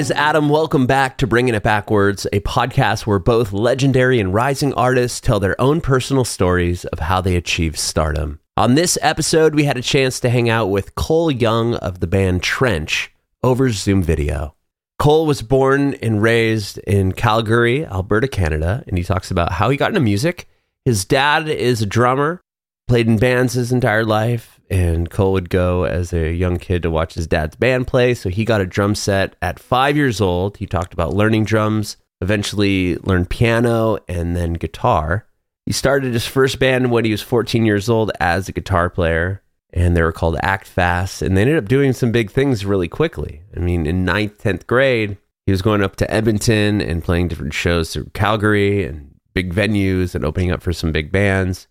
It is Adam. Welcome back to Bringing It Backwards, a podcast where both legendary and rising artists tell their own personal stories of how they achieved stardom. On this episode, we had a chance to hang out with Cole Young of the band Trench over Zoom video. Cole was born and raised in Calgary, Alberta, Canada, and he talks about how he got into music. His dad is a drummer, played in bands his entire life, and Cole would go as a young kid to watch his dad's band play. So he got a drum set at five years old. He talked about learning drums, eventually learned piano and then guitar. He started his first band when he was 14 years old as a guitar player, and they were called Act Fast. And they ended up doing some big things really quickly. I mean, in ninth, 10th grade, he was going up to Edmonton and playing different shows through Calgary and big venues and opening up for some big bands.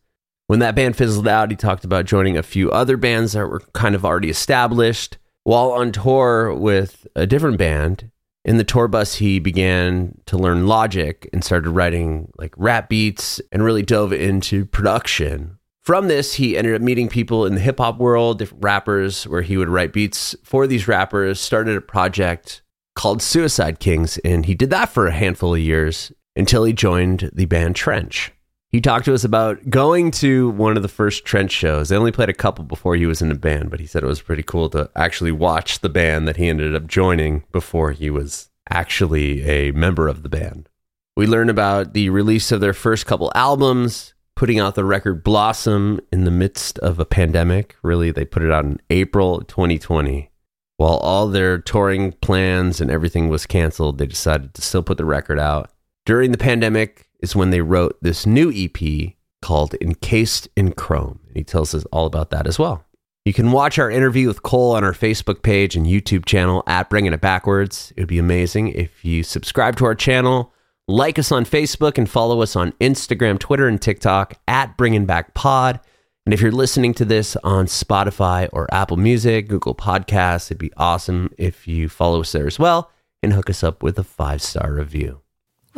When that band fizzled out, he talked about joining a few other bands that were kind of already established. While on tour with a different band, in the tour bus, he began to learn Logic and started writing like rap beats and really dove into production. From this, he ended up meeting people in the hip hop world, different rappers, where he would write beats for these rappers, started a project called Suicide Kings, and he did that for a handful of years until he joined the band Trench. He talked to us about going to one of the first Trench shows. They only played a couple before he was in a band, but he said it was pretty cool to actually watch the band that he ended up joining before he was actually a member of the band. We learned about the release of their first couple albums, putting out the record Blossom in the midst of a pandemic. Really, they put it out in April 2020. While all their touring plans and everything was canceled, they decided to still put the record out. During the pandemic, is when they wrote this new EP called Encased in Chrome. And he tells us all about that as well. You can watch our interview with Cole on our Facebook page and YouTube channel at Bringing It Backwards. It would be amazing if you subscribe to our channel, like us on Facebook, and follow us on Instagram, Twitter, and TikTok at Bringing Back Pod. And if you're listening to this on Spotify or Apple Music, Google Podcasts, it'd be awesome if you follow us there as well and hook us up with a five star review.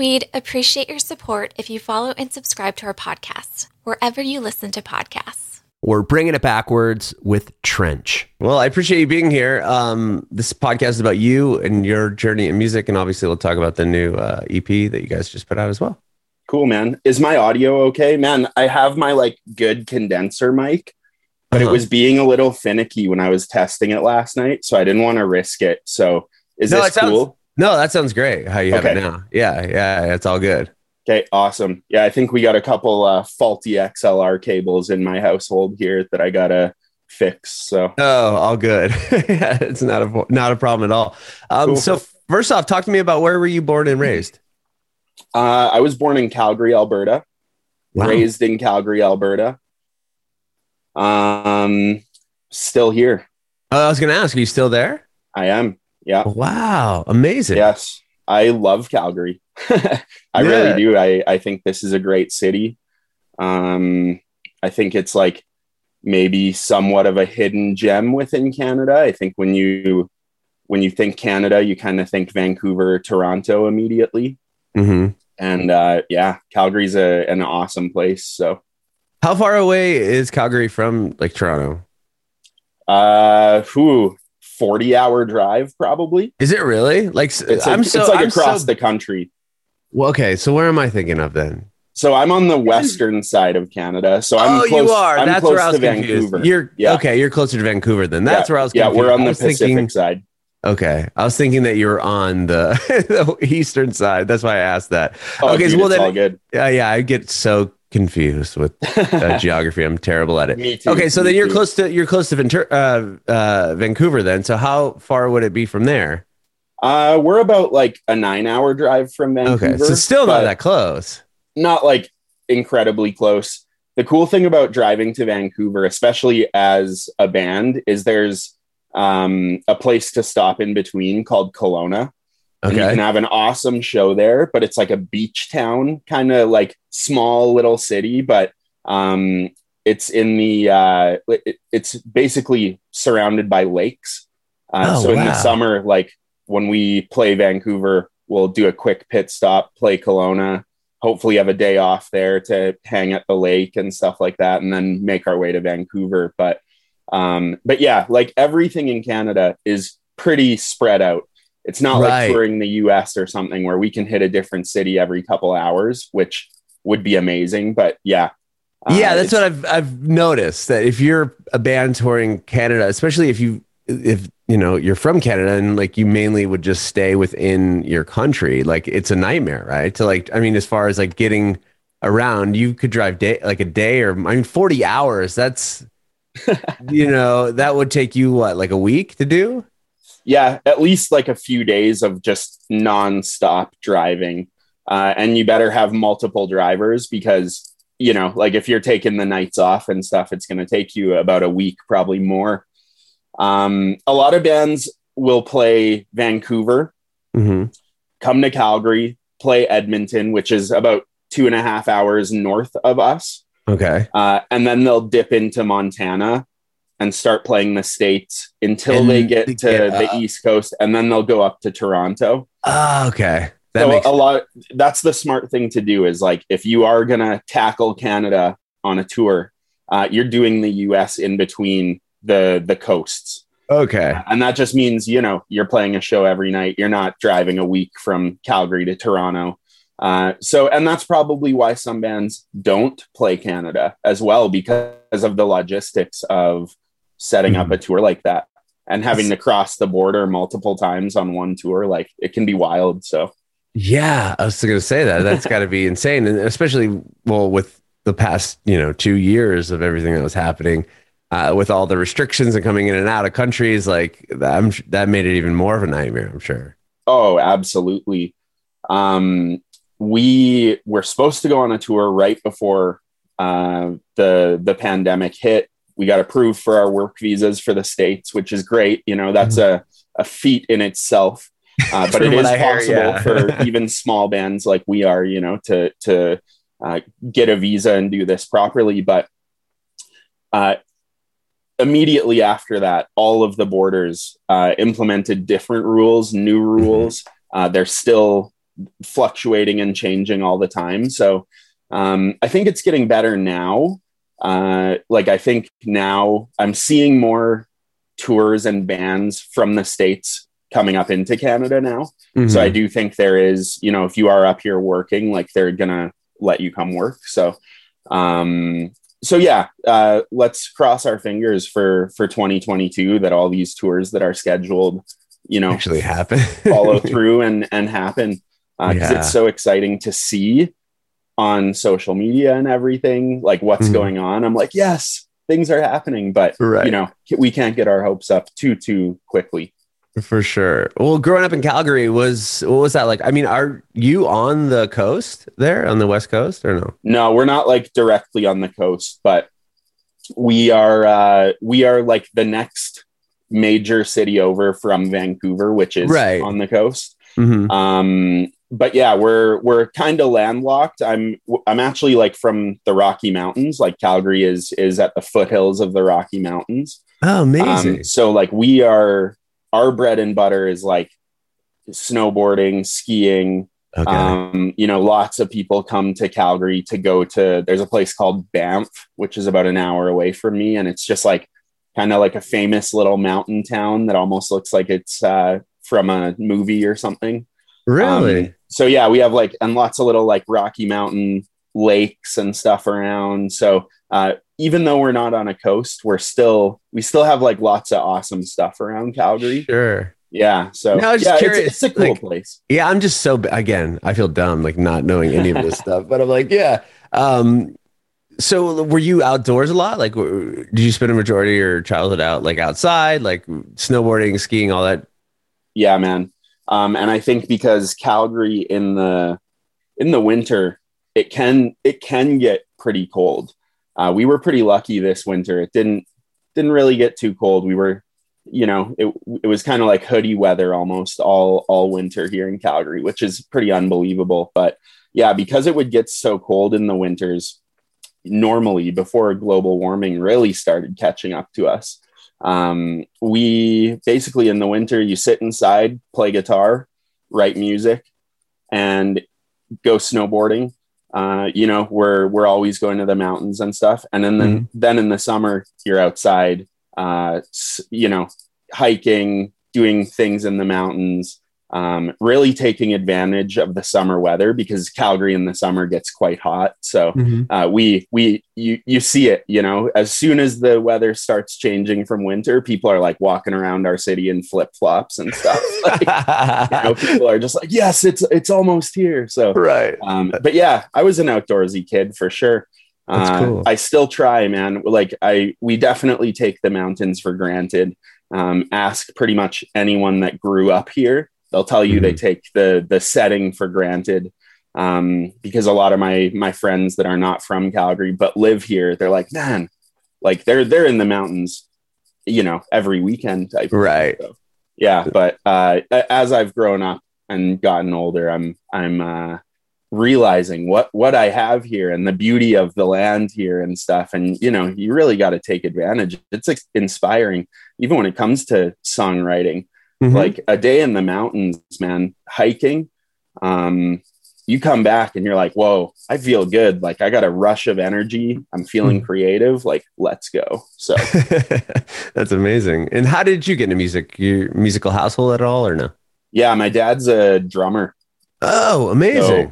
We'd appreciate your support if you follow and subscribe to our podcast, wherever you listen to podcasts. We're bringing it backwards with Trench. Well, I appreciate you being here. Um, this podcast is about you and your journey in music, and obviously, we'll talk about the new uh, EP that you guys just put out as well. Cool, man. Is my audio okay, man? I have my like good condenser mic, but uh-huh. it was being a little finicky when I was testing it last night, so I didn't want to risk it. So, is no, this cool? No, that sounds great. How you have okay. it now? Yeah, yeah, it's all good. Okay, awesome. Yeah, I think we got a couple uh, faulty XLR cables in my household here that I gotta fix. So oh, all good. yeah, it's not a not a problem at all. Um, cool. So first off, talk to me about where were you born and raised? Uh, I was born in Calgary, Alberta. Wow. Raised in Calgary, Alberta. Um, still here. Oh, I was going to ask, are you still there? I am. Yeah. Wow. Amazing. Yes. I love Calgary. I yeah. really do. I, I think this is a great city. Um, I think it's like maybe somewhat of a hidden gem within Canada. I think when you when you think Canada, you kind of think Vancouver, Toronto immediately. Mm-hmm. And uh, yeah, Calgary's a, an awesome place. So, how far away is Calgary from like Toronto? Uh, who 40 hour drive probably. Is it really? Like it's, I'm so, it's like I'm across so... the country. Well, okay. So where am I thinking of then? So I'm on the western side of Canada. So I'm oh, close, you are. I'm That's where I was confused. Vancouver. You're yeah. okay. You're closer to Vancouver then. That's yeah. where I was. Confused. Yeah, we're on the Pacific thinking, side. Okay, I was thinking that you were on the, the eastern side. That's why I asked that. Oh, okay, dude, so well then, all good. Yeah, yeah, I get so confused with uh, geography. I'm terrible at it. Me too. Okay, so then you're too. close to you're close to Ventura, uh, uh, Vancouver. Then, so how far would it be from there? Uh, we're about like a nine hour drive from Vancouver. Okay, so still not that close. Not like incredibly close. The cool thing about driving to Vancouver, especially as a band, is there's um, a place to stop in between called Kelowna. Okay. And you can have an awesome show there, but it's like a beach town, kind of like small little city, but um, it's in the uh, it, it's basically surrounded by lakes. Uh, oh, so in wow. the summer, like when we play Vancouver, we'll do a quick pit stop, play Kelowna, hopefully have a day off there to hang at the lake and stuff like that, and then make our way to Vancouver. But um, but yeah, like everything in Canada is pretty spread out. It's not Right. like touring the US or something where we can hit a different city every couple hours, which would be amazing. But yeah. Uh, yeah, that's what I've I've noticed that if you're a band touring Canada, especially if you if you know you're from Canada and like you mainly would just stay within your country, like it's a nightmare, right? To like, I mean, as far as like getting around, you could drive day like a day or I mean, forty hours. That's you know that would take you what like a week to do. Yeah, at least like a few days of just nonstop driving. Uh, and you better have multiple drivers because, you know, like if you're taking the nights off and stuff, it's going to take you about a week, probably more. Um, a lot of bands will play Vancouver, Mm-hmm. come to Calgary, play Edmonton, which is about two and a half hours north of us. Okay. Uh, and then they'll dip into Montana and start playing the states until And they get they to get the. East Coast, and then they'll go up to Toronto. Ah, okay. That so makes a lot. That's the smart thing to do. Is like if you are gonna tackle Canada on a tour, uh, you're doing the U.S. in between the the coasts, okay. and that just means you know you're playing a show every night. You're not driving a week from Calgary to Toronto. Uh, so, and that's probably why some bands don't play Canada as well because of the logistics of setting up Mhm. a tour like that and having to cross the border multiple times on one tour. Like it can be wild. So, Yeah, I was going to say that. That's got to be insane, and especially well with the past you know two years of everything that was happening, uh, with all the restrictions and coming in and out of countries, like that, I'm, that made it even more of a nightmare. I'm sure. oh, absolutely. Um, we were supposed to go on a tour right before uh, the the pandemic hit. We got approved for our work visas for the states, which is great. You know, that's a, a feat in itself. Uh, but it is it what is I hear, possible yeah. for even small bands like we are, you know, to to uh, get a visa and do this properly. But uh, immediately after that, all of the borders uh, implemented different rules, new rules. Uh, they're still fluctuating and changing all the time. So um, I think it's getting better now. Uh, like I think now I'm seeing more tours and bands from the states coming up into Canada now. So I Mhm. do think there is, you know, if you are up here working, like they're gonna let you come work. So, um, so yeah, uh, let's cross our fingers for for 2022 that all these tours that are scheduled, you know, actually happen. follow through and and happen because Yeah. it's so exciting to see on social media and everything like what's Mhm. going on i'm like yes things are happening but Right. you know we can't get our hopes up too too quickly For sure. Well, growing up in Calgary was what was that like? I mean, are you on the coast there on the west coast or no? no we're not like directly on the coast but we are uh we are like the next major city over from vancouver which is Right. on the coast Mm-hmm. um but yeah we're we're kind of landlocked i'm i'm actually like from the rocky mountains like calgary is is at the foothills of the rocky mountains Oh, amazing. um, so like we are our bread and butter is like snowboarding skiing okay. um you know lots of people come to calgary to go to there's a place called banff which is about an hour away from me and it's just like kind of like a famous little mountain town that almost looks like it's uh from a movie or something really? um, so yeah, we have like and lots of little like Rocky Mountain lakes and stuff around. So uh, even though we're not on a coast, we're still we still have like lots of awesome stuff around Calgary. sure. Yeah. So No, I was just yeah, it's- curious, It's, a cool like- place. Yeah, I'm just so again. I feel dumb, like not knowing any of this stuff. But I'm like, yeah. Um, so were you outdoors a lot? Like, w- did you spend a majority of your childhood out, like outside, like snowboarding, skiing, all that? Yeah, man. Um, and I think because Calgary in the in the winter, it can it can get pretty cold. Uh, we were pretty lucky this winter. It didn't didn't really get too cold. We were, you know, it it was kind of like hoodie weather almost all all winter here in Calgary, which is pretty unbelievable. But yeah, because it would get so cold in the winters, normally before global warming really started catching up to us, um, we basically in the winter you sit inside, play guitar, write music, and go snowboarding. Uh, you know, we're we're always going to the mountains and stuff, and then then, then in the summer you're outside, uh, you know, hiking, doing things in the mountains, um, really taking advantage of the summer weather because Calgary in the summer gets quite hot. So Mhm. uh, we we you you see it. You know, as soon as the weather starts changing from winter, people are like walking around our city in flip flops and stuff. like, you know, people are just like, yes, it's it's almost here. So right. um, but yeah, I was an outdoorsy kid for sure. Uh, cool. I still try, man. Like I, we definitely take the mountains for granted. Um, ask pretty much anyone that grew up here; they'll tell you they Mhm. take the the setting for granted. Um, because a lot of my my friends that are not from Calgary but live here, they're like, man, like they're they're in the mountains, you know, every weekend type. Right. Yeah, but uh, as I've grown up and gotten older, I'm I'm uh, realizing what what I have here and the beauty of the land here and stuff. And you know, you really got to take advantage. It's inspiring, even when it comes to songwriting. Mhm. Like a day in the mountains, man, hiking. Um, you come back and you're like, "Whoa, I feel good. Like I got a rush of energy. I'm feeling creative. Like let's go." So. That's amazing. And how did you get into music? Your musical household at all or no? Yeah, my dad's a drummer. Oh, amazing. So,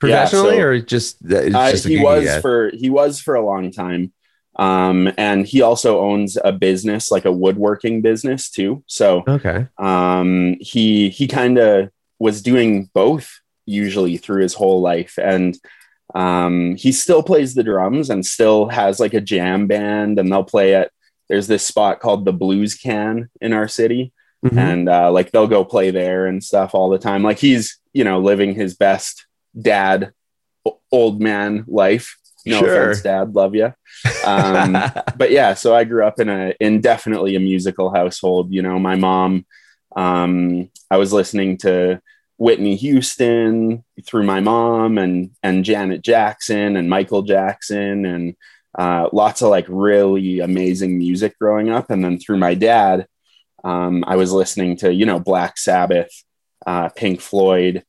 Professionally so- or just Uh, just he was for he was for a long time um and he also owns a business like a woodworking business too so Okay. um he he kind of was doing both usually through his whole life and um he still plays the drums and still has like a jam band and they'll play at there's this spot called the blues can in our city Mhm. and uh, like they'll go play there and stuff all the time. Like he's you know living his best dad, old man life. No Sure. offense, dad, love you. Um, but yeah, so I grew up in a in definitely a musical household. You know, my mom. Um, I was listening to Whitney Houston through my mom and and Janet Jackson and Michael Jackson and uh, lots of like really amazing music growing up. And then through my dad, um, I was listening to you know Black Sabbath, uh, Pink Floyd,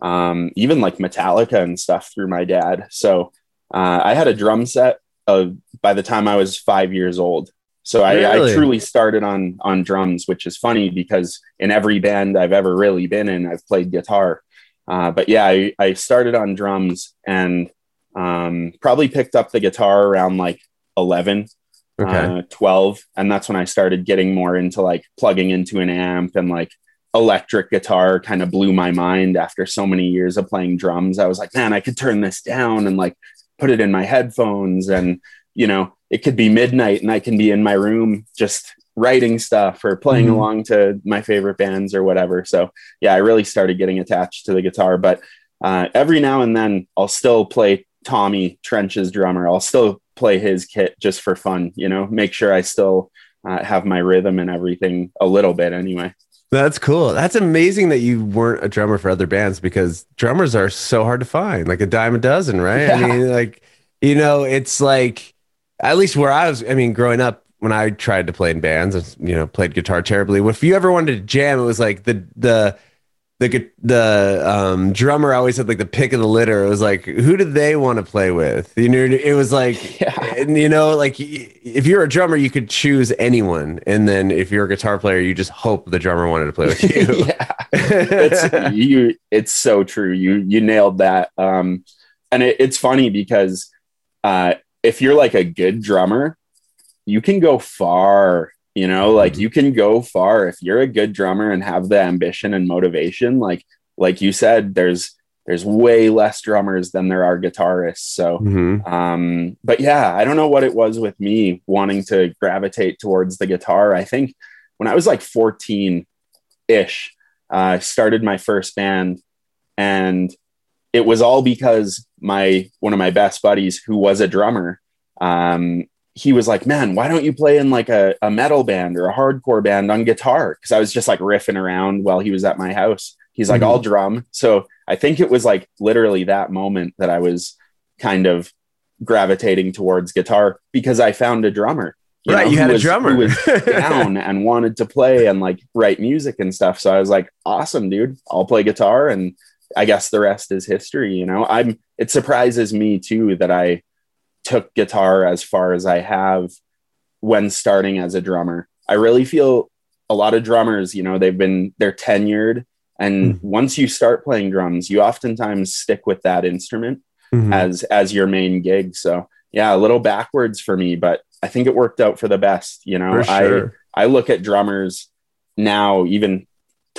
um, even like Metallica and stuff through my dad. So uh, I had a drum set of by the time I was five years old. So I, Really? I truly started on on drums, which is funny because in every band I've ever really been in, I've played guitar. Uh, but yeah, I, I started on drums and um, probably picked up the guitar around like 11, okay. uh, 12. And that's when I started getting more into like plugging into an amp and like electric guitar kind of blew my mind after so many years of playing drums. I was like, man, I could turn this down and like put it in my headphones. And, you know, it could be midnight and I can be in my room just writing stuff or playing Mhm. along to my favorite bands or whatever. So, yeah, I really started getting attached to the guitar. But uh, every now and then I'll still play Tommy Trench's drummer. I'll still play his kit just for fun, you know, make sure I still uh, have my rhythm and everything a little bit anyway. That's cool. That's amazing that you weren't a drummer for other bands because drummers are so hard to find, like a dime a dozen, right? I mean, like, you know, it's like, at least where I was, I mean, growing up, when I tried to play in bands, and, you know, played guitar terribly. If you ever wanted to jam, it was like the, the, the, the um, drummer always had like the pick of the litter. It was like, who did they want to play with? You know, it was like, Yeah. and you know, like if you're a drummer, you could choose anyone, and then if you're a guitar player, you just hope the drummer wanted to play with you. yeah. it's you it's so true you you nailed that um and it, it's funny because uh if you're like a good drummer you can go far you know like you can go far if you're a good drummer and have the ambition and motivation. Like like you said there's there's way less drummers than there are guitarists. So Mhm. um but yeah i don't know what it was with me wanting to gravitate towards the guitar. I think when i was like 14 ish uh, i started my first band and it was all because my one of my best buddies who was a drummer um he was like man why don't you play in like a, a metal band or a hardcore band on guitar because i was just like riffing around while he was at my house he's like Mhm. i'll drum so i think it was like literally that moment that i was kind of gravitating towards guitar because I found a drummer. Right, know, you had a drummer. who was down and wanted to play and like write music and stuff. So I was like, awesome, dude. I'll play guitar, and I guess the rest is history. You know, I'm. It surprises me too that I took guitar as far as I have when starting as a drummer. I really feel a lot of drummers, you know, they've been they're tenured And Mm. once you start playing drums, you oftentimes stick with that instrument Mhm. as as your main gig. So yeah, a little backwards for me, but I think it worked out for the best. You know, sure. I I look at drummers now, even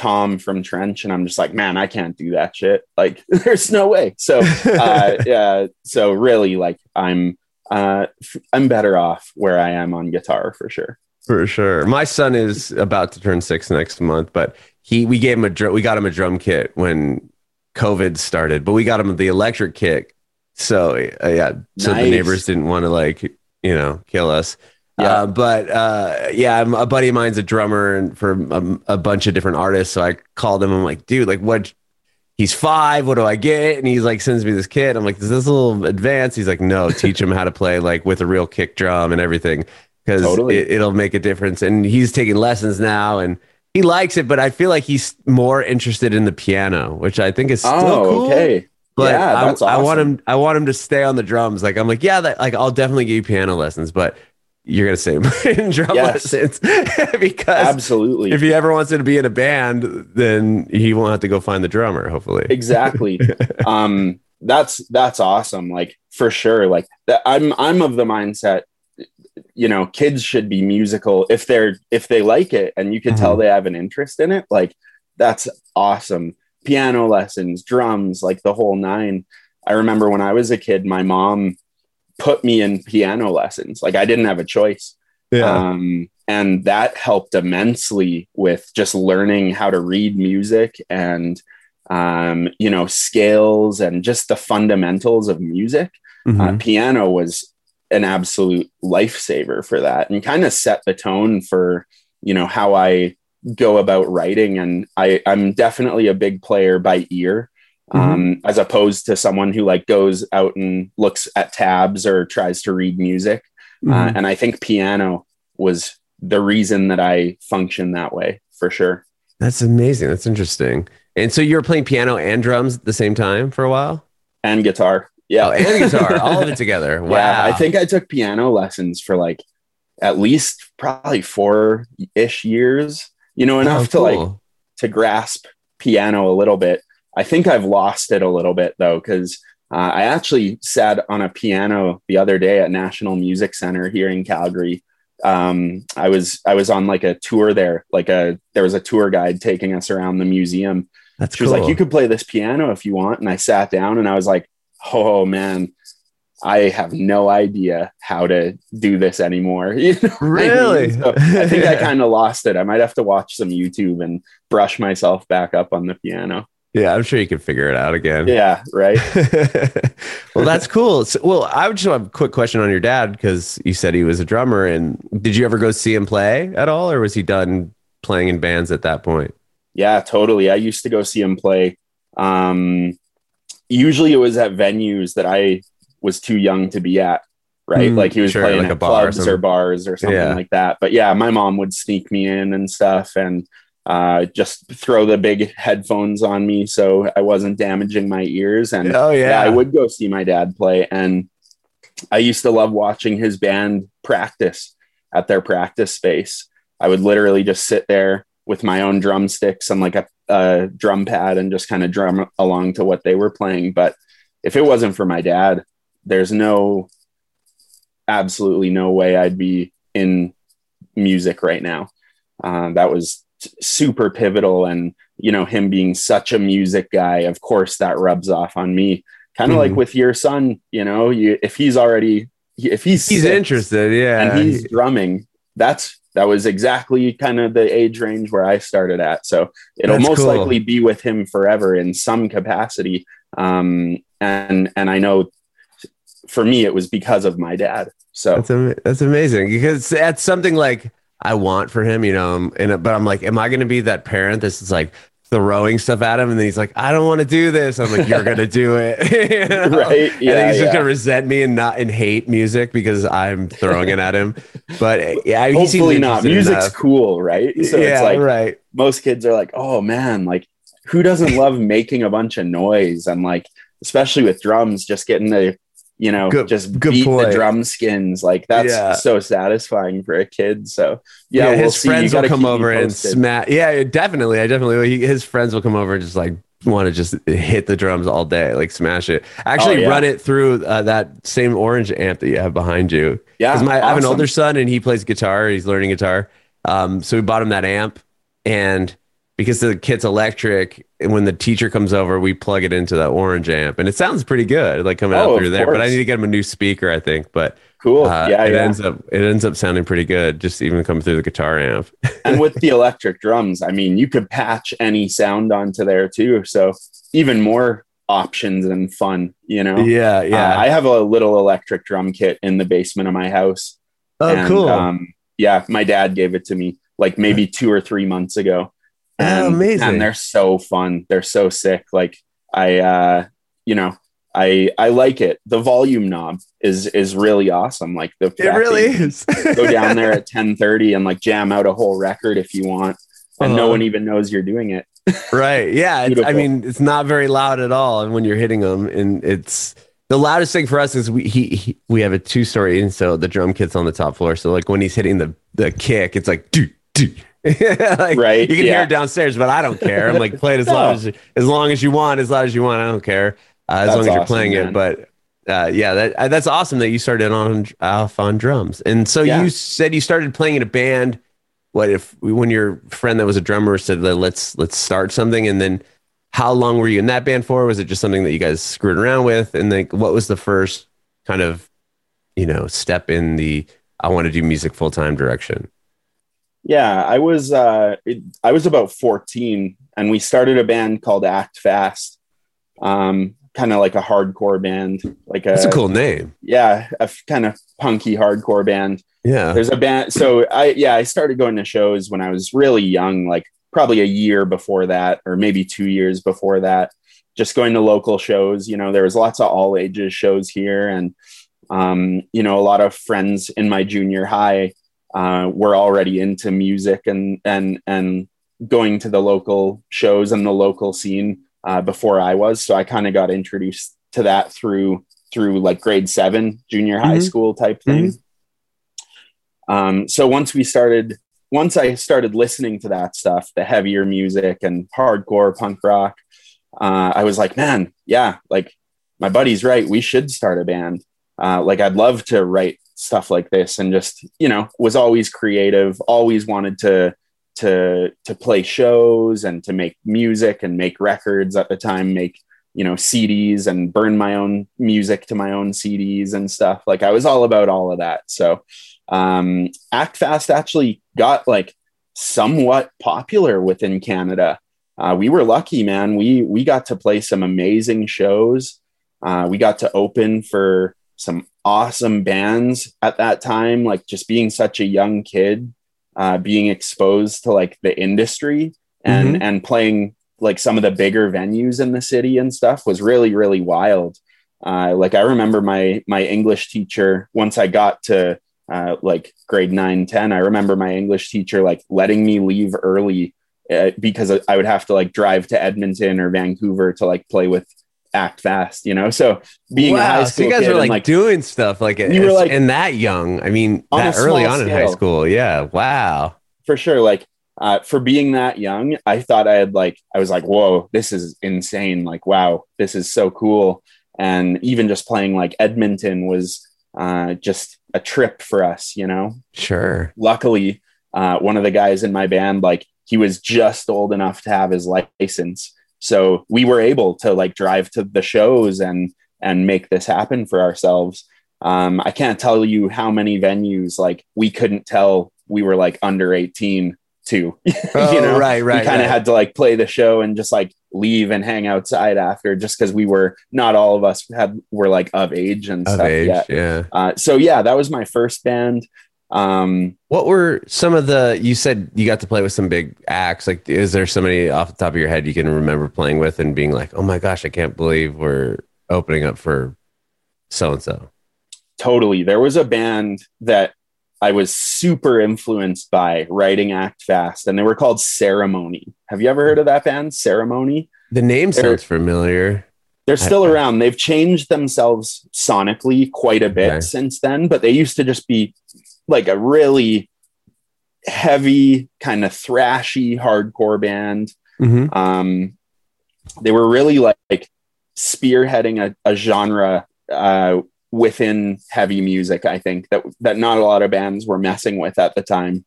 Tom from Trench, and I'm just like, man, I can't do that shit. Like, there's no way. So uh, yeah, so really, like, I'm uh, I'm better off where I am on guitar for sure. For sure. My son is about to turn six next month, but he we gave him a drum we got him a drum kit when COVID started, but we got him the electric kit. So uh, yeah, so the neighbors didn't want to like, you know, kill us. Yeah. Uh, but uh, yeah, I'm, a buddy of mine's a drummer and for a, a bunch of different artists. So I called him. I'm like, dude, like what? He's five. What do I get? And he's like, sends me this kit. I'm like, is this a little advanced? He's like, no, teach him how to play like with a real kick drum and everything because Totally. it, it'll make a difference. And he's taking lessons now and he likes it, but I feel like he's more interested in the piano, which I think is still oh, cool. okay. But Yeah, I, that's I want him. I want him to stay on the drums. Like I'm like, yeah, that, like I'll definitely give you piano lessons, but you're gonna stay in drum Yes. lessons because Absolutely. if he ever wants to be in a band, then he won't have to go find the drummer. Hopefully, exactly um that's that's awesome like for sure like that i'm i'm of the mindset you know kids should be musical if they're if they like it and you can tell they have an interest in it like that's awesome piano lessons drums like the whole nine i remember when i was a kid my mom put me in piano lessons. Like i didn't have a choice. Yeah, um, and that helped immensely with just learning how to read music and um, you know scales and just the fundamentals of music. Uh, Mhm. piano was an absolute lifesaver for that and kind of set the tone for you know how i go about writing. And i i'm definitely a big player by ear um, as opposed to someone who like goes out and looks at tabs or tries to read music uh, Mhm. and I think piano was the reason that I function that way for sure. That's amazing. That's interesting. And so you were playing piano and drums at the same time for a while. And guitar. Yeah. Oh, and guitar, all of it together. Wow. Yeah, I think I took piano lessons for like at least probably four ish years, you know, enough Oh, to like to grasp piano a little bit. I think I've lost it a little bit though, because uh, I actually sat on a piano the other day at National Music Center here in Calgary. Um, I was I was on like a tour there, like a there was a tour guide taking us around the museum. That's She was like, "You could play this piano if you want," and I sat down and I was like, "Oh man." I have no idea how to do this anymore. You know what I mean? Really? So I think I kind of lost it. I might have to watch some YouTube and brush myself back up on the piano. Yeah, I'm sure you can figure it out again. Yeah, right. well, that's cool. So, well, I would just have a quick question on your dad because you said he was a drummer. And did you ever go see him play at all, or was he done playing in bands at that point? Yeah, totally. I used to go see him play. Um, usually it was at venues that I was too young to be at, right? Hmm, like he was sure, playing like a at bar or clubs or, something. bars or something Yeah. like that. But yeah, my mom would sneak me in and stuff and uh, just throw the big headphones on me so I wasn't damaging my ears. And Oh yeah, I would go see my dad play. And I used to love watching his band practice at their practice space. I would literally just sit there with my own drumsticks and like a, a drum pad and just kind of drum along to what they were playing. But if it wasn't for my dad, there's no, absolutely no way I'd be in music right now. Uh, that was super pivotal. And, you know, him being such a music guy, of course, that rubs off on me. Kind of like Mhm. with your son, you know, you, if he's already, if he's, He's six interested. Yeah. and he's drumming, that's, that was exactly kind of the age range where I started at. So it'll That's most cool. likely be with him forever in some capacity. Um, and, and I know for me, it was because of my dad. So That's am- that's amazing because that's something like I want for him, you know. um, And but I'm like, am I going to be that parent that's like throwing stuff at him, and then he's like, I don't want to do this. I'm like, you're going to do it, You know? Right, and yeah, then he's just going to resent me and not and hate music because I'm throwing it at him. But uh, yeah, hopefully not. Music's enough. cool, right? So yeah, it's like right. most kids are like, oh man, like who doesn't love making a bunch of noise and like especially with drums, just getting to you know, Good- just good beat point. the drum skins. Like that's Yeah. so satisfying for a kid. So yeah, Yeah, we'll his see. Friends will come over and smash. Yeah, definitely. I definitely. He, his friends will come over and just like want to just hit the drums all day, like smash it. Actually, Oh, yeah. run it through uh, that same orange amp that you have behind you. Yeah, Because my I have an older son and he plays guitar. He's learning guitar. Um, so we bought him that amp, and because the kit's electric, and when the teacher comes over, we plug it into that orange amp, and it sounds pretty good, like coming Oh, out through there. But I need to get him a new speaker, I think. But Cool. uh, yeah, it yeah. ends up it ends up sounding pretty good, just even coming through the guitar amp. and with the electric drums, I mean, you could patch any sound onto there too. So even more options and fun, you know? yeah, Uh, yeah. I have a little electric drum kit in the basement of my house. oh, And, cool. Um, yeah, my dad gave it to me like maybe two or three months ago. Oh, And, amazing. And they're so fun. They're so sick. Like I, uh, you know, I I like it. The volume knob is is really awesome. Like the it really is. go down there at 10:30 and like jam out a whole record if you want, and no Uh-huh. one even knows you're doing it. right. Yeah. I mean, it's not very loud at all. And when you're hitting them, and it's the loudest thing for us is we he, he we have a two story, and so the drum kit's on the top floor. So like when he's hitting the the kick, it's like do do. like, Right, You can hear it downstairs, but I don't care. I'm like, play it as No. loud as as long as you want, as loud as you want. I don't care uh, as That's long as you're awesome, playing it. But uh, yeah, that uh, that's awesome that you started on off on drums. And so Yeah. you said you started playing in a band. What if when your friend that was a drummer said let's let's start something, and then how long were you in that band for? Was it just something that you guys screwed around with? And then what was the first kind of you know step in the I want to do music full time direction? Yeah, I was uh, it, I was about 14, and we started a band called Act Fast, um, kind of like a hardcore band, like a, That's a cool name. yeah, a kind of punky hardcore band. Yeah. There's a band. So I, yeah, I started going to shows when I was really young, like probably a year before that, or maybe two years before that. Just going to local shows. You know, there was lots of all ages shows here, and um, you know, a lot of friends in my junior high uh, were already into music and and and going to the local shows and the local scene uh, before I was. So I kind of got introduced to that through through like grade seven, junior high Mhm. school type thing. Um, so once we started, once I started listening to that stuff, the heavier music and hardcore punk rock, uh, I was like, man, yeah, like my buddy's right. We should start a band. Uh, like I'd love to write stuff like this, and just you know, was always creative. Always wanted to to to play shows and to make music and make records at the time. Make you know CDs and burn my own music to my own CDs and stuff. Like I was all about all of that. So um, Act Fast actually got like somewhat popular within Canada. Uh, we were lucky, man. We we got to play some amazing shows. Uh, we got to open for some awesome bands at that time. Like just being such a young kid, uh, being exposed to like the industry and and playing like some of the bigger venues in the city and stuff was really really wild. Uh, like I remember my my English teacher once I got to uh, like grade 9 10 i remember my english teacher like letting me leave early uh, because I would have to like drive to edmonton or vancouver to like play with act fast you know so being a high wow, school so you guys were and, like, doing stuff like We were, like- and that young. I mean, that early on in high school. Yeah. Wow. for sure like uh, for being that young i thought i had like i was like whoa this is insane like wow this is so cool and even just playing like edmonton was uh, just a trip for us you know Sure. luckily uh, one of the guys in my band like he was just old enough to have his license so we were able to like drive to the shows and and make this happen for ourselves um, i can't tell you how many venues like we couldn't tell we were like under 18 too Oh, you know right, right. we kind of right. had to like play the show and just like leave and hang outside after just because we were not all of us had were like of age and of stuff age. yet Yeah. uh, so yeah that was my first band um What were some of the? You said you got to play with some big acts. Like, is there somebody off the top of your head you can remember playing with and being like, "Oh my gosh, I can't believe we're opening up for so and so." totally there was a band that i was super influenced by writing act fast and they were called ceremony have you ever heard of that band ceremony The name They're- sounds familiar. They're still I- around. They've changed themselves sonically quite a bit Okay. since then, but they used to just be like a really heavy, kind of thrashy, hardcore band. Mhm. Um, they were really like, like spearheading a, a genre uh, within heavy music. I think that that not a lot of bands were messing with at the time.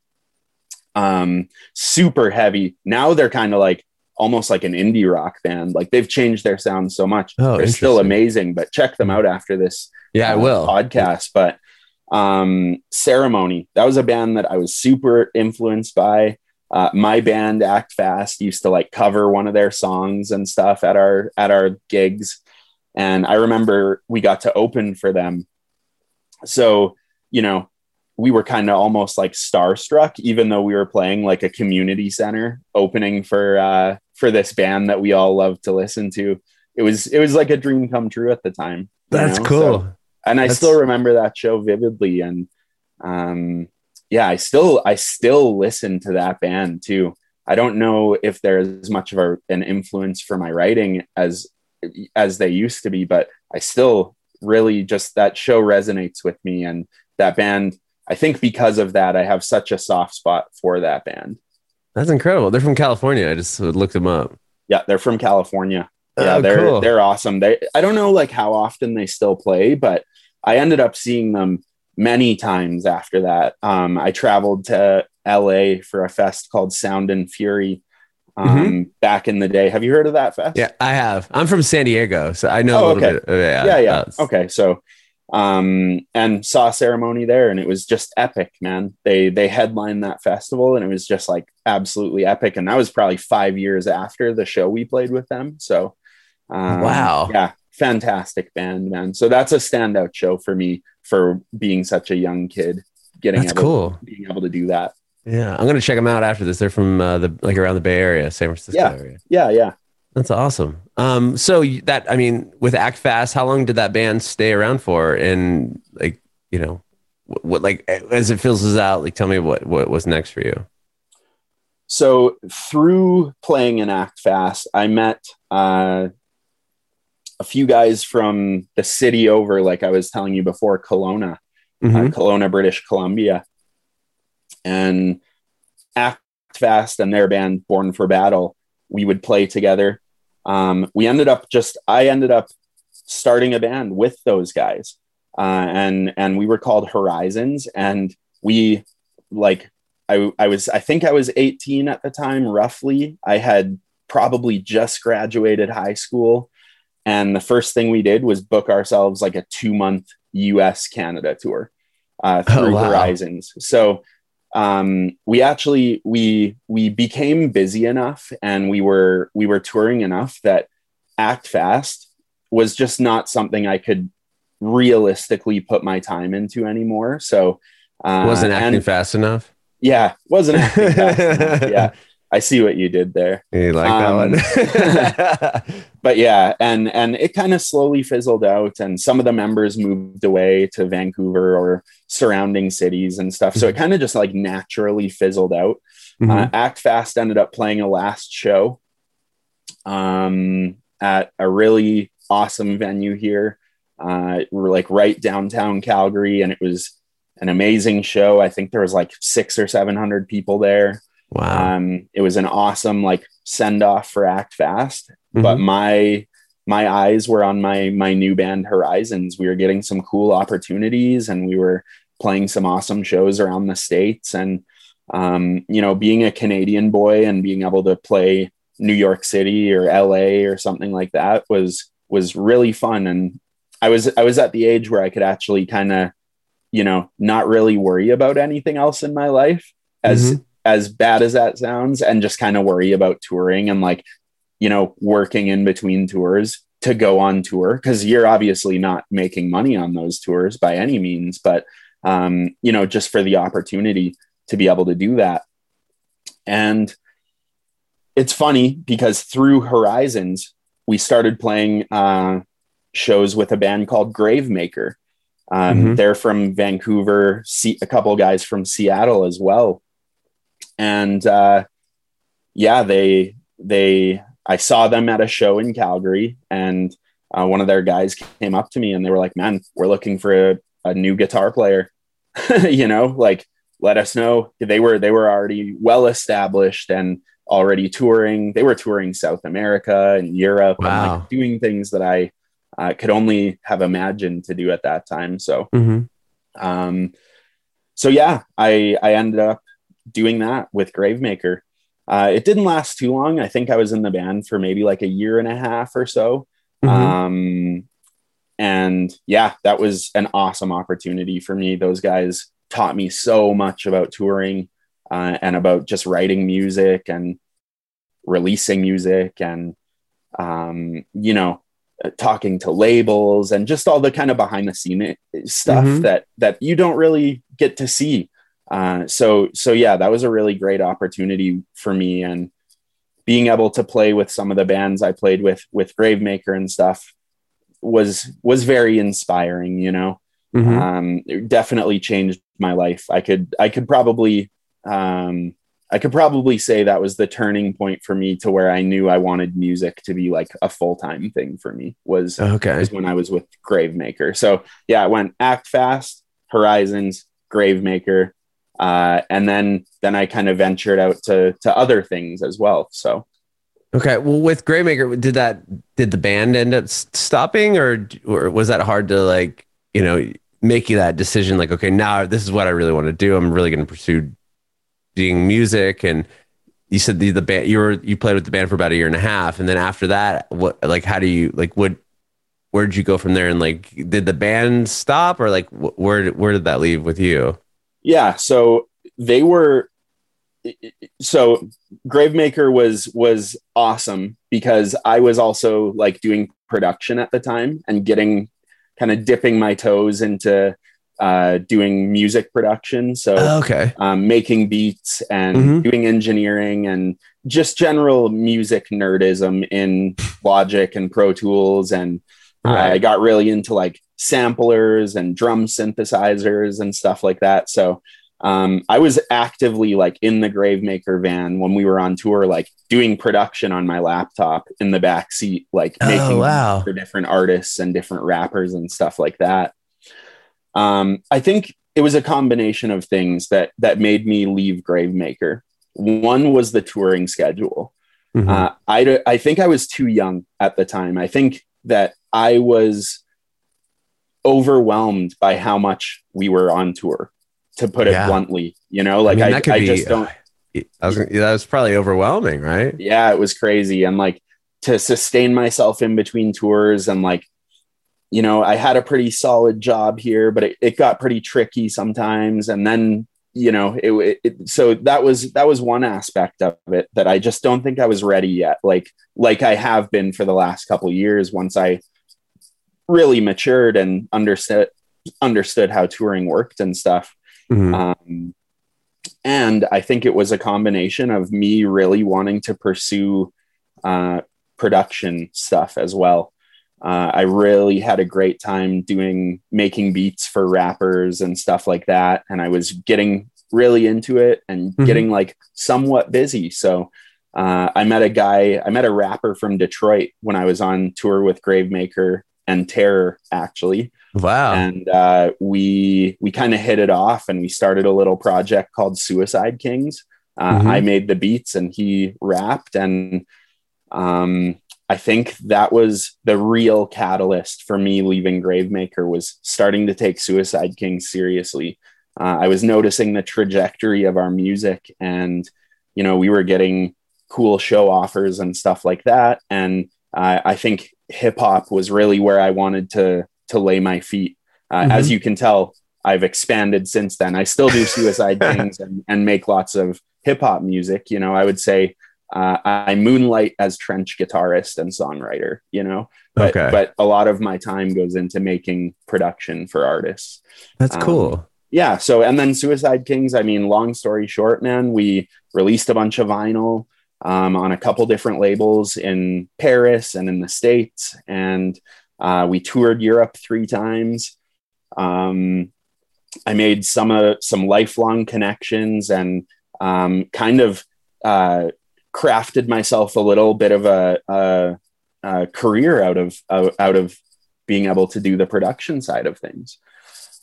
Um, super heavy. Now they're kind of like almost like an indie rock band. Like they've changed their sound so much. Oh, they're still amazing. But check them out after this Yeah, I uh, will. podcast. But um, Ceremony, that was a band that I was super influenced by. Uh, my band Act Fast used to like cover one of their songs and stuff at our at our gigs, and I remember we got to open for them. So you know, we were kind of almost like starstruck, even though we were playing like a community center opening for uh, for this band that we all love to listen to. It was it was like a dream come true at the time. That's know? cool. So- and I still remember that show vividly. And um, yeah, I still I still listen to that band too. I don't know if they're as much of a, an influence for my writing as as they used to be, but I still really just that show resonates with me and that band. I think because of that, I have such a soft spot for that band. That's incredible. They're from California. I just looked them up. Yeah, they're from California. Yeah, Oh, they're cool. they're awesome. They I don't know like how often they still play, but I ended up seeing them many times after that. Um, I traveled to LA for a fest called Sound and Fury um, back in the day. Have you heard of that fest? Mm-hmm. Yeah, I have. I'm from San Diego, so I know Oh, a little okay. bit. Of, yeah, yeah, yeah. uh, okay, so um, and saw ceremony there, and it was just epic, man. They they headlined that festival, and it was just like absolutely epic. And that was probably five years after the show we played with them. So, um, Wow. yeah, fantastic band, man. So that's a standout show for me for being such a young kid. Getting That's able, cool. being able to do that. Yeah, I'm gonna check them out after this. They're from uh, the like around the Bay Area, San Francisco Yeah. area. Yeah, yeah. That's awesome. Um, so that I mean, with Act Fast, how long did that band stay around for? And like, you know, what, what like as it fills us out, like, tell me what what was next for you? so through playing in act fast i met uh, a few guys from the city over like i was telling you before Kelowna, Mhm. uh, Kelowna british columbia. And act fast and their band born for battle. We would play together. Um, we ended up just i ended up starting a band with those guys. Uh, and and we were called horizons. And we like I, I was I think I was 18 at the time roughly. I had probably just graduated high school and the first thing we did was book ourselves like a two month US Canada tour uh, Oh, through wow. Horizons so um, we actually we we became busy enough and we were we were touring enough that act fast was just not something I could realistically put my time into anymore so uh, Wasn't acting and- fast enough. yeah, wasn't acting fast enough. Yeah, I see what you did there. You like Um, that one? But yeah, and and it kind of slowly fizzled out, and some of the members moved away to Vancouver or surrounding cities and stuff. So it kind of just like naturally fizzled out. Mhm. Uh, Act Fast ended up playing a last show um, at a really awesome venue here. Uh, we're like right downtown Calgary, and it was an amazing show. I think there was like six or seven hundred people there. Wow. Um, it was an awesome like send off for Act Fast, Mm-hmm. but my my eyes were on my my new band Horizons. We were getting some cool opportunities, and we were playing some awesome shows around the states. And um, you know, being a Canadian boy and being able to play New York City or LA or something like that was was really fun. And I was I was at the age where I could actually kind of you know not really worry about anything else in my life as as bad as that sounds and just kind of worry about touring and like you know working in between tours to go on tour because you're obviously not making money on those tours by any means but um you know just for the opportunity to be able to do that. And it's funny because through horizons we started playing uh shows with a band called gravemaker. Um, Mhm. they're from vancouver a couple guys from seattle as well and uh, yeah, they they I saw them at a show in Calgary, and uh, one of their guys came up to me and they were like, "Man, we're looking for a, a new guitar player." you know, like let us know. They were they were already well established and already touring. They were touring South America and Europe Wow. and like doing things that I uh, could only have imagined to do at that time. So, Mhm. um, so yeah, I I ended up doing that with Gravemaker. Uh, it didn't last too long. I think I was in the band for maybe like a year and a half or so. Mhm. Um, and yeah, that was an awesome opportunity for me. Those guys taught me so much about touring uh, and about just writing music and releasing music and, um, you know, uh, talking to labels and just all the kind of behind the scene stuff Mhm. that that you don't really get to see. Uh, so so yeah, that was a really great opportunity for me and being able to play with some of the bands I played with with Gravemaker and stuff was was very inspiring, you know. Mhm. Um, it definitely changed my life. I could I could probably um, I could probably say that was the turning point for me to where I knew I wanted music to be like a full time thing for me was okay. was when I was with Gravemaker. So yeah, I went Act Fast, Horizons, Gravemaker, uh, and then then I kind of ventured out to to other things as well. So Okay. Well, with Gravemaker, did that did the band end up stopping, or or was that hard to like you know making that decision? Like, okay, now this is what I really want to do. I'm really going to pursue doing music. And you said the the band you were you played with the band for about a year and a half, and then after that, what like how do you like what where did you go from there? And like, did the band stop, or like wh- where where did that leave with you? Yeah, so they were so Gravemaker was was awesome because I was also like doing production at the time and getting kind of dipping my toes into uh, doing music production. So okay. um, making beats and Mhm. doing engineering and just general music nerdism in Logic and Pro Tools. And I got really into like samplers and drum synthesizers and stuff like that. So um, I was actively like in the Gravemaker van when we were on tour, like doing production on my laptop in the back seat, like Oh, making wow. for different artists and different rappers and stuff like that. Um, I think it was a combination of things that that made me leave Gravemaker. One was the touring schedule. Mhm. Uh, I I think I was too young at the time. I think that I was overwhelmed by how much we were on tour. To put it Yeah. bluntly, you know, like mean, I, I be- just don't. I was that was probably overwhelming, right? yeah it was crazy and like to sustain myself in between tours and like you know i had a pretty solid job here but it, it got pretty tricky sometimes and then you know it, it so that was that was one aspect of it that i just don't think i was ready yet like like i have been for the last couple years once i really matured and understood understood how touring worked and stuff Mhm. um, and I think it was a combination of me really wanting to pursue uh, production stuff as well. Uh, I really had a great time doing making beats for rappers and stuff like that, and I was getting really into it and Mhm. getting like somewhat busy. So uh, I met a guy, I met a rapper from Detroit when I was on tour with Gravemaker and Terror, actually Wow. and uh, we we kind of hit it off and we started a little project called suicide kings uh, Mhm. i made the beats and he rapped and um, i think that was the real catalyst for me leaving gravemaker was starting to take suicide kings seriously uh, i was noticing the trajectory of our music and you know we were getting cool show offers and stuff like that and uh, i think hip hop was really where i wanted to to lay my feet. Uh, Mhm. As you can tell, I've expanded since then. I still do suicide things and, and make lots of hip hop music. You know, I would say uh, I moonlight as trench guitarist and songwriter. You know, but Okay. but a lot of my time goes into making production for artists. That's um, cool. Yeah. So and then Suicide Kings. I mean, long story short, man, we released a bunch of vinyl um, on a couple different labels in Paris and in the States, and uh, we toured Europe three times. Um, I made some uh, some lifelong connections and um, kind of uh, crafted myself a little bit of a, a uh, career out of out of being able to do the production side of things.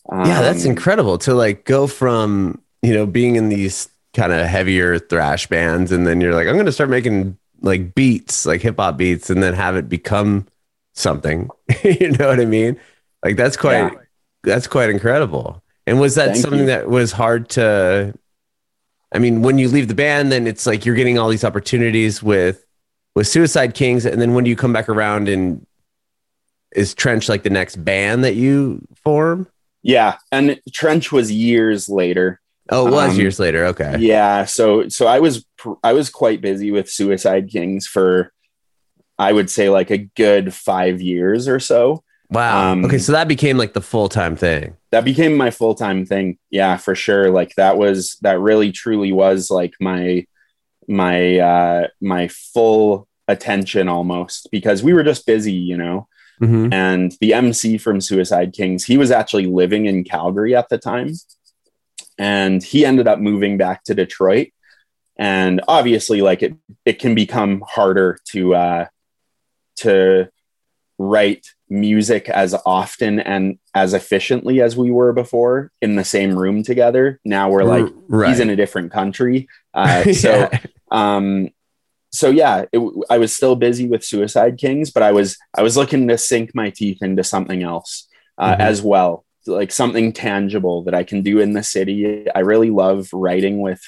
Um, yeah, that's Um, incredible to like go from, you know, being in these kind of heavier thrash bands and then you're like, I'm going to start making like beats, like hip hop beats, and then have it become something. you know what I mean? Like that's quite Yeah. that's quite incredible. And was that Thank something you. that was hard to I mean, when you leave the band, then it's like you're getting all these opportunities with with Suicide Kings, and then when do you come back around and is Trench like the next band that you form? Yeah, and Trench was years later. Oh, it was Um, years later. Okay. Yeah, so so I was I was quite busy with Suicide Kings for I would say like a good 5 years or so. Wow. Um, okay, so that became like the full time thing. That became my full-time thing. Yeah, for sure. Like that was that really truly was like my my uh my full attention almost because we were just busy, you know. Mm-hmm. and the MC from Suicide Kings, he was actually living in Calgary at the time. And he ended up moving back to Detroit. And obviously, like it, it can become harder to uh, to write music as often and as efficiently as we were before in the same room together. Now we're like right. he's in a different country. Uh, so Yeah. um so yeah it, i was still busy with suicide kings but i was i was looking to sink my teeth into something else uh, Mhm. as well like something tangible that i can do in the city. I really love writing with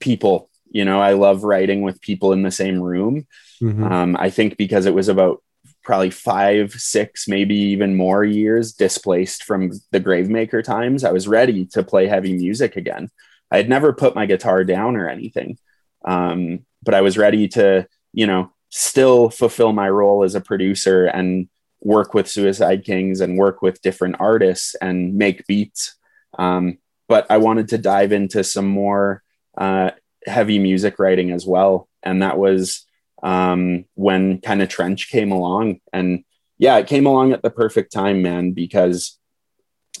people you know i love writing with people in the same room. Mhm. um, i think because it was about probably five six maybe even more years displaced from the gravemaker times i was ready to play heavy music again. I had never put my guitar down or anything um, but i was ready to you know still fulfill my role as a producer and work with suicide kings and work with different artists and make beats. Um, but i wanted to dive into some more uh, heavy music writing as well. And that was um, when kind of trench came along. And yeah it came along at the perfect time man because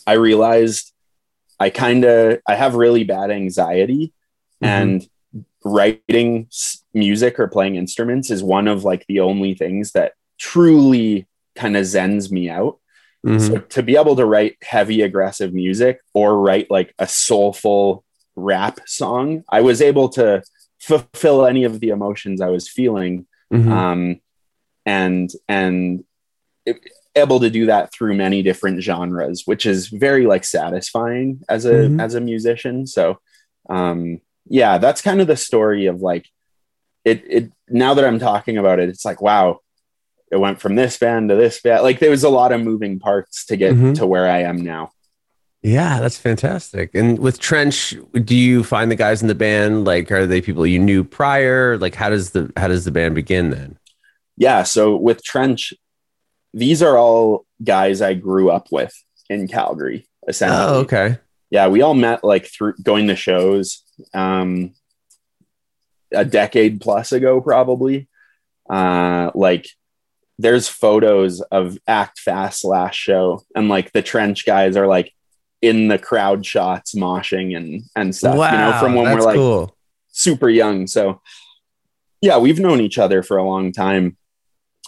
i realized i kind of i have really bad anxiety. Mhm. and writing music or playing instruments is one of like the only things that truly kind of zens me out Mhm. so to be able to write heavy aggressive music or write like a soulful rap song i was able to fulfill any of the emotions i was feeling Mhm. um, and and it- able to do that through many different genres which is very like satisfying as a Mhm. as a musician so um yeah that's kind of the story of like it it now that i'm talking about it it's like wow it went from this band to this band like there was a lot of moving parts to get Mhm. to where i am now Yeah, that's fantastic. And with Trench, do you find the guys in the band like are they people you knew prior? Like how does the how does the band begin then? yeah so with trench these are all guys i grew up with in calgary essentially Oh, okay. yeah we all met like through going to shows um a decade plus ago probably uh like there's photos of act fast last show and like the trench guys are like in the crowd shots moshing and and stuff wow, you know from when we're like cool. super young. So, yeah, we've known each other for a long time.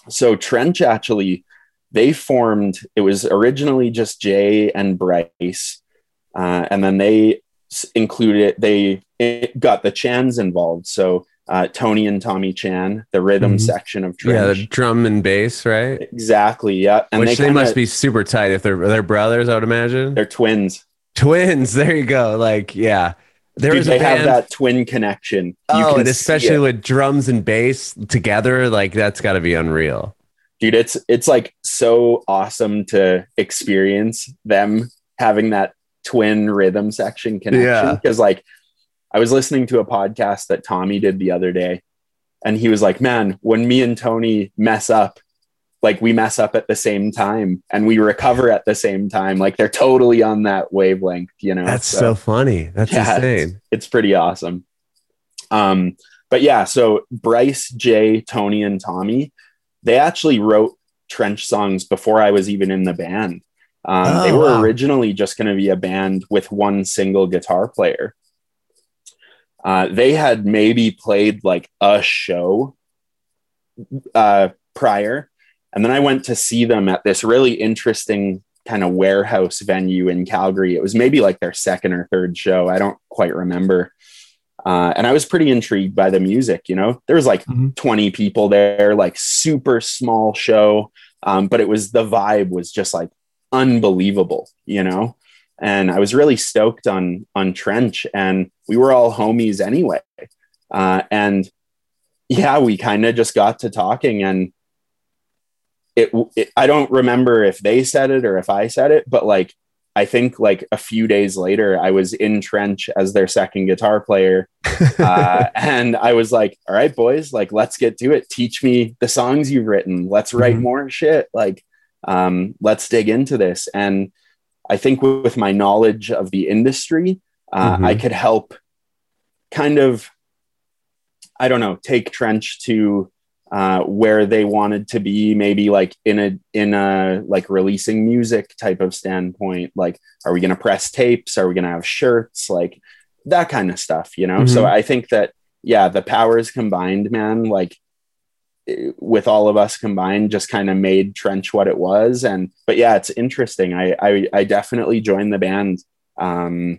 So, Trench actually, they formed, it was originally just Jay and Bryce. Uh, and then they included, they it got the Chans involved. So, uh, Tony and Tommy Chan, the rhythm Mhm. section of Yeah, the drum and bass, right? exactly. Yeah. And Which they, kinda- must be super tight if they're they're brothers, I would imagine. they're twins. Twins. There you go. Like, yeah. There Dude, they band. have that twin connection. You oh, can and especially with drums and bass together, like that's got to be unreal. dude it's it's like so awesome to experience them having that twin rhythm section connection Yeah. because like i was listening to a podcast that tommy did the other day and he was like man when me and tony mess up like we mess up at the same time and we recover at the same time like they're totally on that wavelength you know That's so, funny. That's Yeah, insane. it's pretty awesome. Um, but yeah, so Bryce, Jay, Tony, and Tommy, they actually wrote trench songs before I was even in the band. Um, they Oh, were wow. originally just going to be a band with one single guitar player. Uh, they had maybe played like a show uh, prior. And then I went to see them at this really interesting kind of warehouse venue in Calgary. It was maybe like their second or third show. I don't quite remember. Uh, and I was pretty intrigued by the music. You know, there was like mm-hmm. 20 people there, like super small show. Um, but it was the vibe was just like unbelievable, you know? And I was really stoked on, on Trench and we were all homies anyway. Uh, and yeah, we kind of just got to talking and it, it, I don't remember if they said it or if I said it, but like I think like a few days later, I was in Trench as their second guitar player. Uh, and I was like, all right, boys, like, let's get to it. Teach me the songs you've written. Let's write mm-hmm. more shit. Like, um, let's dig into this. And I think with, my knowledge of the industry, uh, mm-hmm. I could help kind of, I don't know, take Trench to uh, where they wanted to be maybe like in a in a like releasing music type of standpoint like are we going to press tapes are we going to have shirts like that kind of stuff you know mm-hmm. so i think that yeah the powers combined man like with all of us combined just kind of made trench what it was and but yeah it's interesting i i, I definitely joined the band um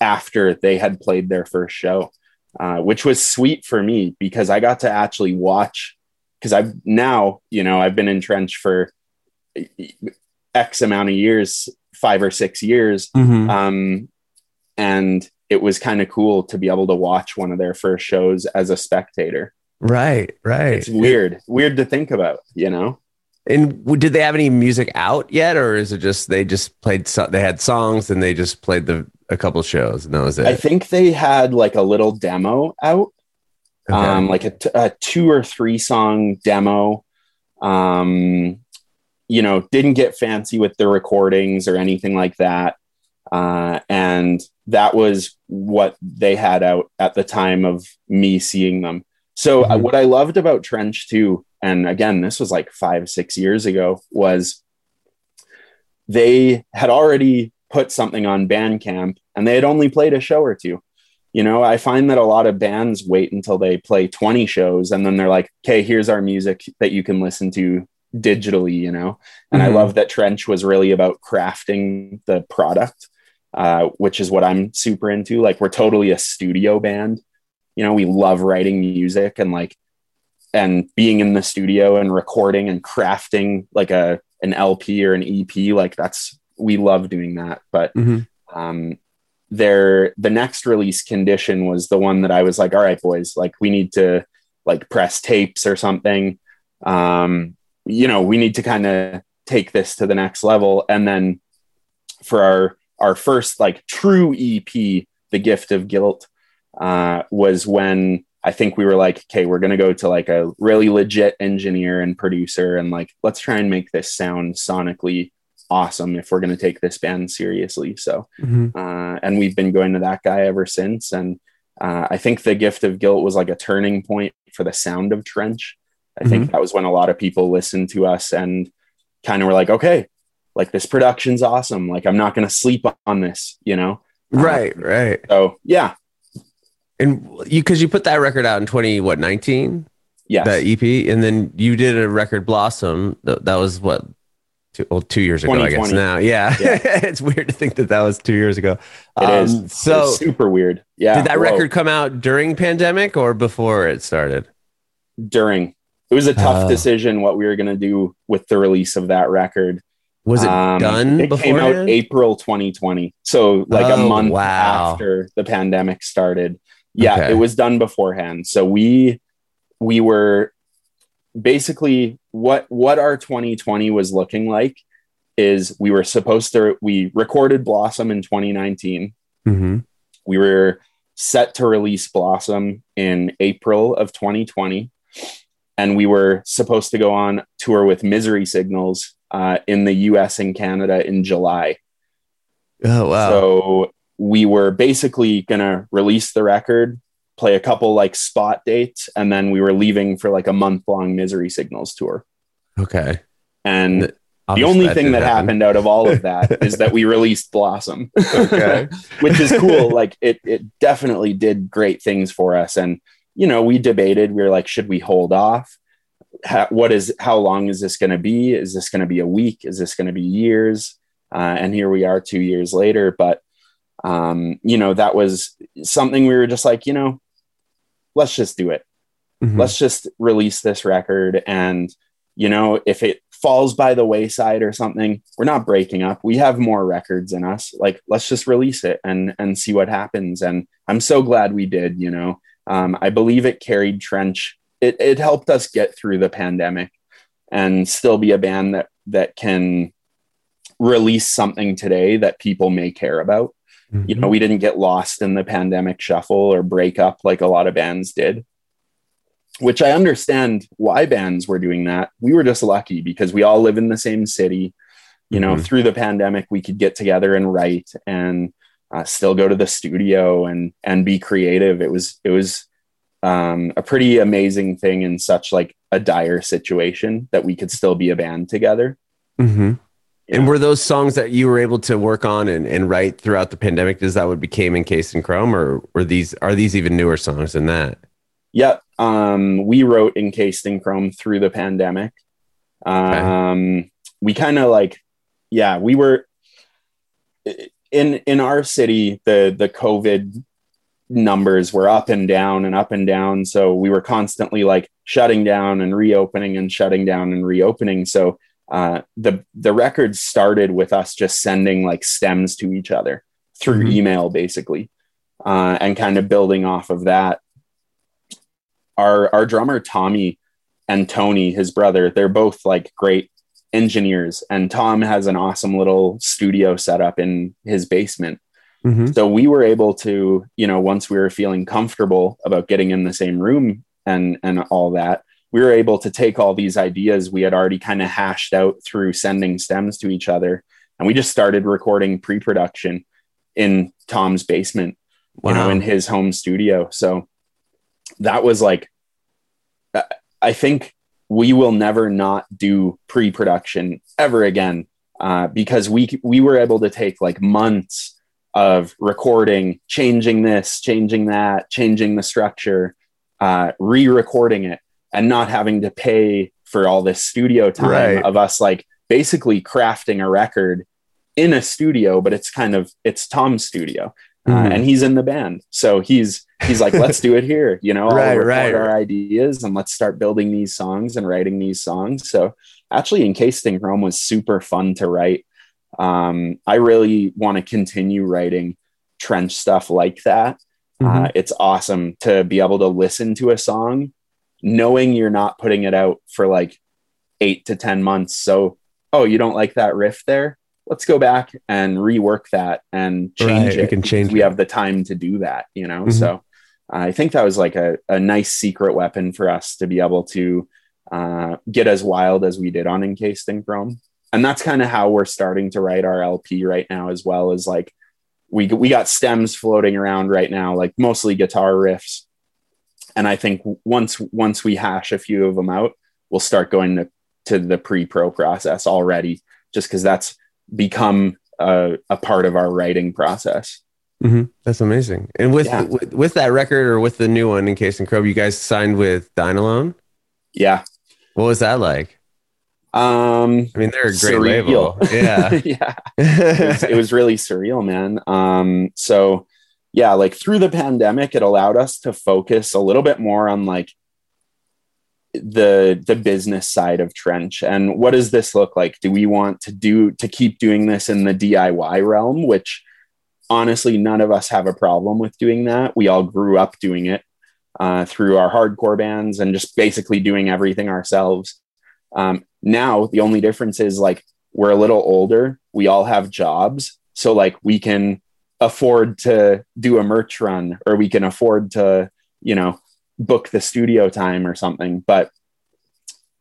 after they had played their first show uh, which was sweet for me because I got to actually watch. Because I've now, you know, I've been in trench for X amount of years, five or six years, mm-hmm. um, and it was kind of cool to be able to watch one of their first shows as a spectator. Right, right. It's weird, weird to think about, you know. And did they have any music out yet, or is it just they just played? So, they had songs and they just played the a couple shows and that was it. I think they had like a little demo out, okay. um, like a, t- a two or three song demo. Um, you know, didn't get fancy with the recordings or anything like that. Uh, and that was what they had out at the time of me seeing them. So uh, mm-hmm. what I loved about Trench too, and again, this was like five, six years ago, was they had already put something on Bandcamp and they had only played a show or two. You know, I find that a lot of bands wait until they play 20 shows and then they're like, okay, here's our music that you can listen to digitally, you know? And mm-hmm. I love that Trench was really about crafting the product, uh, which is what I'm super into. Like, we're totally a studio band. You know, we love writing music and like, and being in the studio and recording and crafting like a an LP or an EP, like that's we love doing that. But mm-hmm. um, their the next release condition was the one that I was like, all right, boys, like we need to like press tapes or something. Um, you know, we need to kind of take this to the next level. And then for our our first like true EP, The Gift of Guilt, uh, was when I think we were like, okay, we're gonna go to like a really legit engineer and producer and like let's try and make this sound sonically awesome if we're going to take this band seriously. So, mm-hmm. uh, and we've been going to that guy ever since. And uh, I think the gift of guilt was like a turning point for the sound of Trench. I mm-hmm. think that was when a lot of people listened to us and kind of were like, okay, like this production's awesome. Like I'm not going to sleep on this, you know? Right, um, right. So yeah. And you, cause you put that record out in 20, what, 19? Yes. That EP. And then you did a record Blossom. That was what, two, well, two years ago, I guess now. Yeah. yeah. it's weird to think that that was two years ago. It um, is. So super weird. Yeah. Did that Whoa. record come out during pandemic or before it started? During. It was a tough uh, decision what we were going to do with the release of that record. Was it um, done? It came out April 2020. So like oh, a month wow. after the pandemic started. Yeah, okay. it was done beforehand. So we we were basically what what our 2020 was looking like is we were supposed to we recorded blossom in 2019 mm-hmm. we were set to release blossom in april of 2020 and we were supposed to go on tour with misery signals uh, in the us and canada in july oh wow so we were basically going to release the record play a couple like spot dates, and then we were leaving for like a month long Misery Signals tour. Okay. And the only thing that happen. happened out of all of that is that we released Blossom. Okay. Which is cool. Like it it definitely did great things for us. And you know, we debated, we were like, should we hold off? ha- what is how long is this going to be? Is this going to be a week? Is this going to be years? Uh, and here we are two years later. But um, you know, that was something we were just like, you know, let's just do it. Mhm. Let's just release this record. And, you know, if it falls by the wayside or something, we're not breaking up. We have more records in us. Like, let's just release it and and see what happens. And I'm so glad we did, you know. Um, I believe it carried Trench. It it helped us get through the pandemic and still be a band that that can release something today that people may care about you know we didn't get lost in the pandemic shuffle or break up like a lot of bands did which i understand why bands were doing that. We were just lucky because we all live in the same city. You know Mhm. through the pandemic we could get together and write and uh, still go to the studio and and be creative. It was it was um, a pretty amazing thing in such like a dire situation that we could still be a band together. Hmm Yeah. And were those songs that you were able to work on and, and write throughout the pandemic? Is that what became Encased in Chrome, or were these are these even newer songs than that? Yep. Um, we wrote Encased in Chrome through the pandemic. Um, We kind of like, yeah, we were in in our city. The the COVID numbers were up and down and up and down, so we were constantly like shutting down and reopening and shutting down and reopening. So uh, the the record started with us just sending like stems to each other through Mhm. email, basically, uh, and kind of building off of that our our drummer Tommy and Tony, his brother, they're both like great engineers, and Tom has an awesome little studio set up in his basement. Mhm. So we were able to, you know, once we were feeling comfortable about getting in the same room and and all that, we were able to take all these ideas we had already kind of hashed out through sending stems to each other, and we just started recording pre-production in Tom's basement you know, in his home studio. So that was like, I- I think we will never not do pre-production ever again uh, because we we were able to take like months of recording, changing this, changing that, changing the structure, uh, re-recording it, and not having to pay for all this studio time Right. of us like basically crafting a record in a studio, but it's kind of it's Tom's studio uh, Mhm. and he's in the band. So he's he's like, let's do it here, you know, I'll Right, record right. our ideas and let's start building these songs and writing these songs. So actually, Encased in Chrome was super fun to write. Um, I really want to continue writing trench stuff like that. Mhm. Uh, it's awesome to be able to listen to a song, knowing you're not putting it out for like eight to 10 months. So, oh, you don't like that riff there? Let's go back and rework that and change Right, we it. can change We it. have the time to do that, you know? Mhm. So, I think that was like a, a nice secret weapon for us to be able to uh, get as wild as we did on Encased in Chrome. And that's kind of how we're starting to write our LP right now, as well as like we we got stems floating around right now, like mostly guitar riffs. And I think once once we hash a few of them out, we'll start going to to the pre-pro process already, just because that's become a, a part of our writing process. Mhm. That's amazing. And with, Yeah. with with that record or with the new one, Encased in Chrome, you guys signed with Dine Alone. Yeah. What was that like? Um, I mean, they're a great Surreal. label. Yeah. yeah. it was, it was really surreal, man. Um, so yeah, like through the pandemic, it allowed us to focus a little bit more on like the the business side of Trench and what does this look like? Do we want to do to keep doing this in the DIY realm, which honestly none of us have a problem with doing that. We all grew up doing it uh, through our hardcore bands and just basically doing everything ourselves. Um, now the only difference is like we're a little older we all have jobs so like we can afford to do a merch run or we can afford to you know book the studio time or something but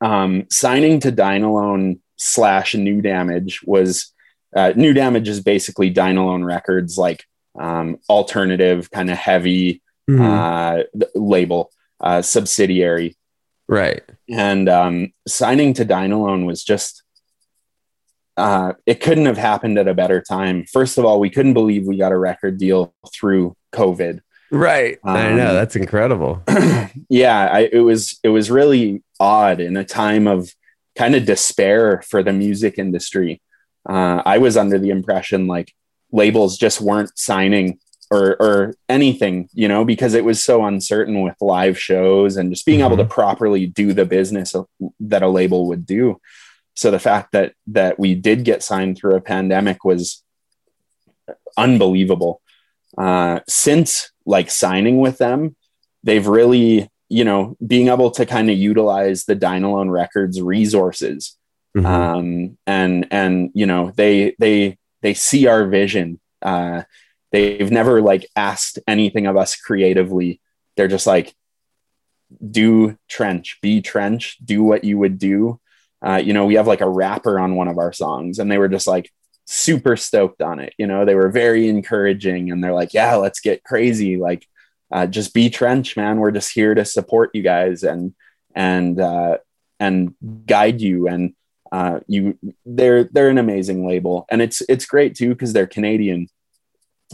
um, signing to Dine Alone slash new damage was uh, new damage is basically Dine Alone records like um, alternative kind of heavy Mhm. uh, label uh, subsidiary right. and um, signing to Dine Alone was just uh, it couldn't have happened at a better time. First of all, we couldn't believe we got a record deal through COVID. Right. Um, I know that's incredible. yeah, I, it was it was really odd in a time of kind of despair for the music industry. Uh, I was under the impression like labels just weren't signing or or anything, you know, because it was so uncertain with live shows and just being mm-hmm. able to properly do the business that a label would do. So the fact that that we did get signed through a pandemic was unbelievable. Uh, since like signing with them, they've really, you know, being able to kind of utilize the Dine Alone Records resources. Mm-hmm. Um, and and you know, they they they see our vision. Uh, they've never like asked anything of us creatively. They're just like, do trench, be trench, do what you would do. Uh, you know, we have like a rapper on one of our songs, and they were just like super stoked on it. You know, they were very encouraging, and they're like, "Yeah, let's get crazy. Like, uh, just be trench, man. We're just here to support you guys and and uh, and guide you." And uh, you, they're they're an amazing label, and it's it's great too because they're Canadian.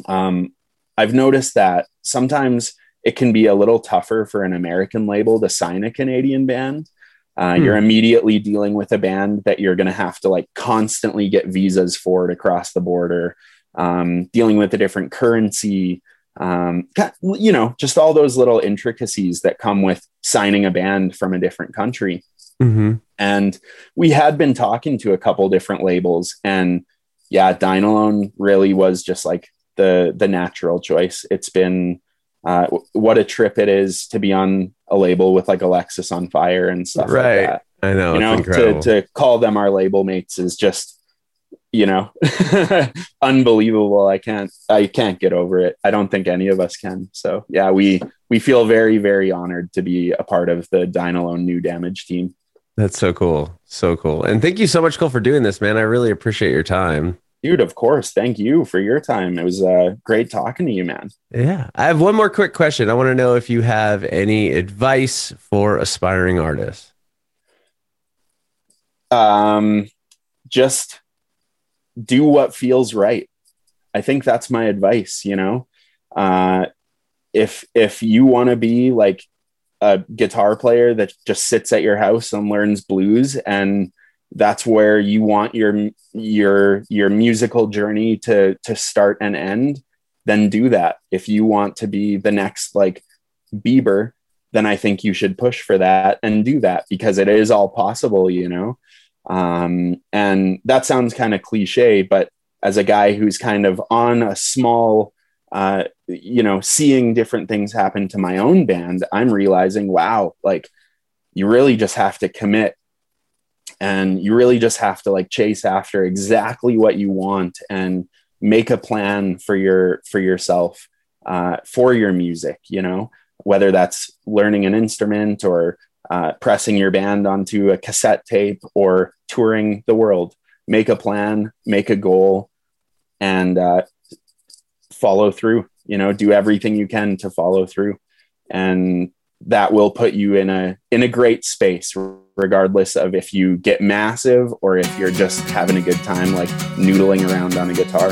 Um, I've noticed that sometimes it can be a little tougher for an American label to sign a Canadian band uh, hmm. You're immediately dealing with a band that you're going to have to like constantly get visas for it across the border, um, dealing with a different currency, um, you know, just all those little intricacies that come with signing a band from a different country. Mm-hmm. And we had been talking to a couple different labels, and yeah, Dine Alone really was just like the the natural choice. It's been uh, what a trip it is to be on a label with like Alexisonfire and stuff right. like that. I know. You know, to, to call them our label mates is just, you know, unbelievable. I can't, I can't get over it. I don't think any of us can. So yeah, we, we feel very, very honored to be a part of the Dine Alone New Damage team. That's so cool. So cool. And thank you so much, Cole, for doing this, man. I really appreciate your time. Dude, of course. Thank you for your time. It was uh, great talking to you, man. Yeah. I have one more quick question. I want to know if you have any advice for aspiring artists. Um, just do what feels right. I think that's my advice, you know. Uh, if if you want to be like a guitar player that just sits at your house and learns blues and that's where you want your your your musical journey to to start and end then do that. If you want to be the next like bieber then i think you should push for that and do that because it is all possible you know? Um, and that sounds kind of cliche but as a guy who's kind of on a small uh, you know seeing different things happen to my own band i'm realizing wow like you really just have to commit and you really just have to like chase after exactly what you want and make a plan for your for yourself uh, for your music you know? Whether that's learning an instrument or uh, pressing your band onto a cassette tape or touring the world. Make a plan make a goal and uh, follow through you know? Do everything you can to follow through. And that will put you in a in a great space regardless of if you get massive or if you're just having a good time like noodling around on a guitar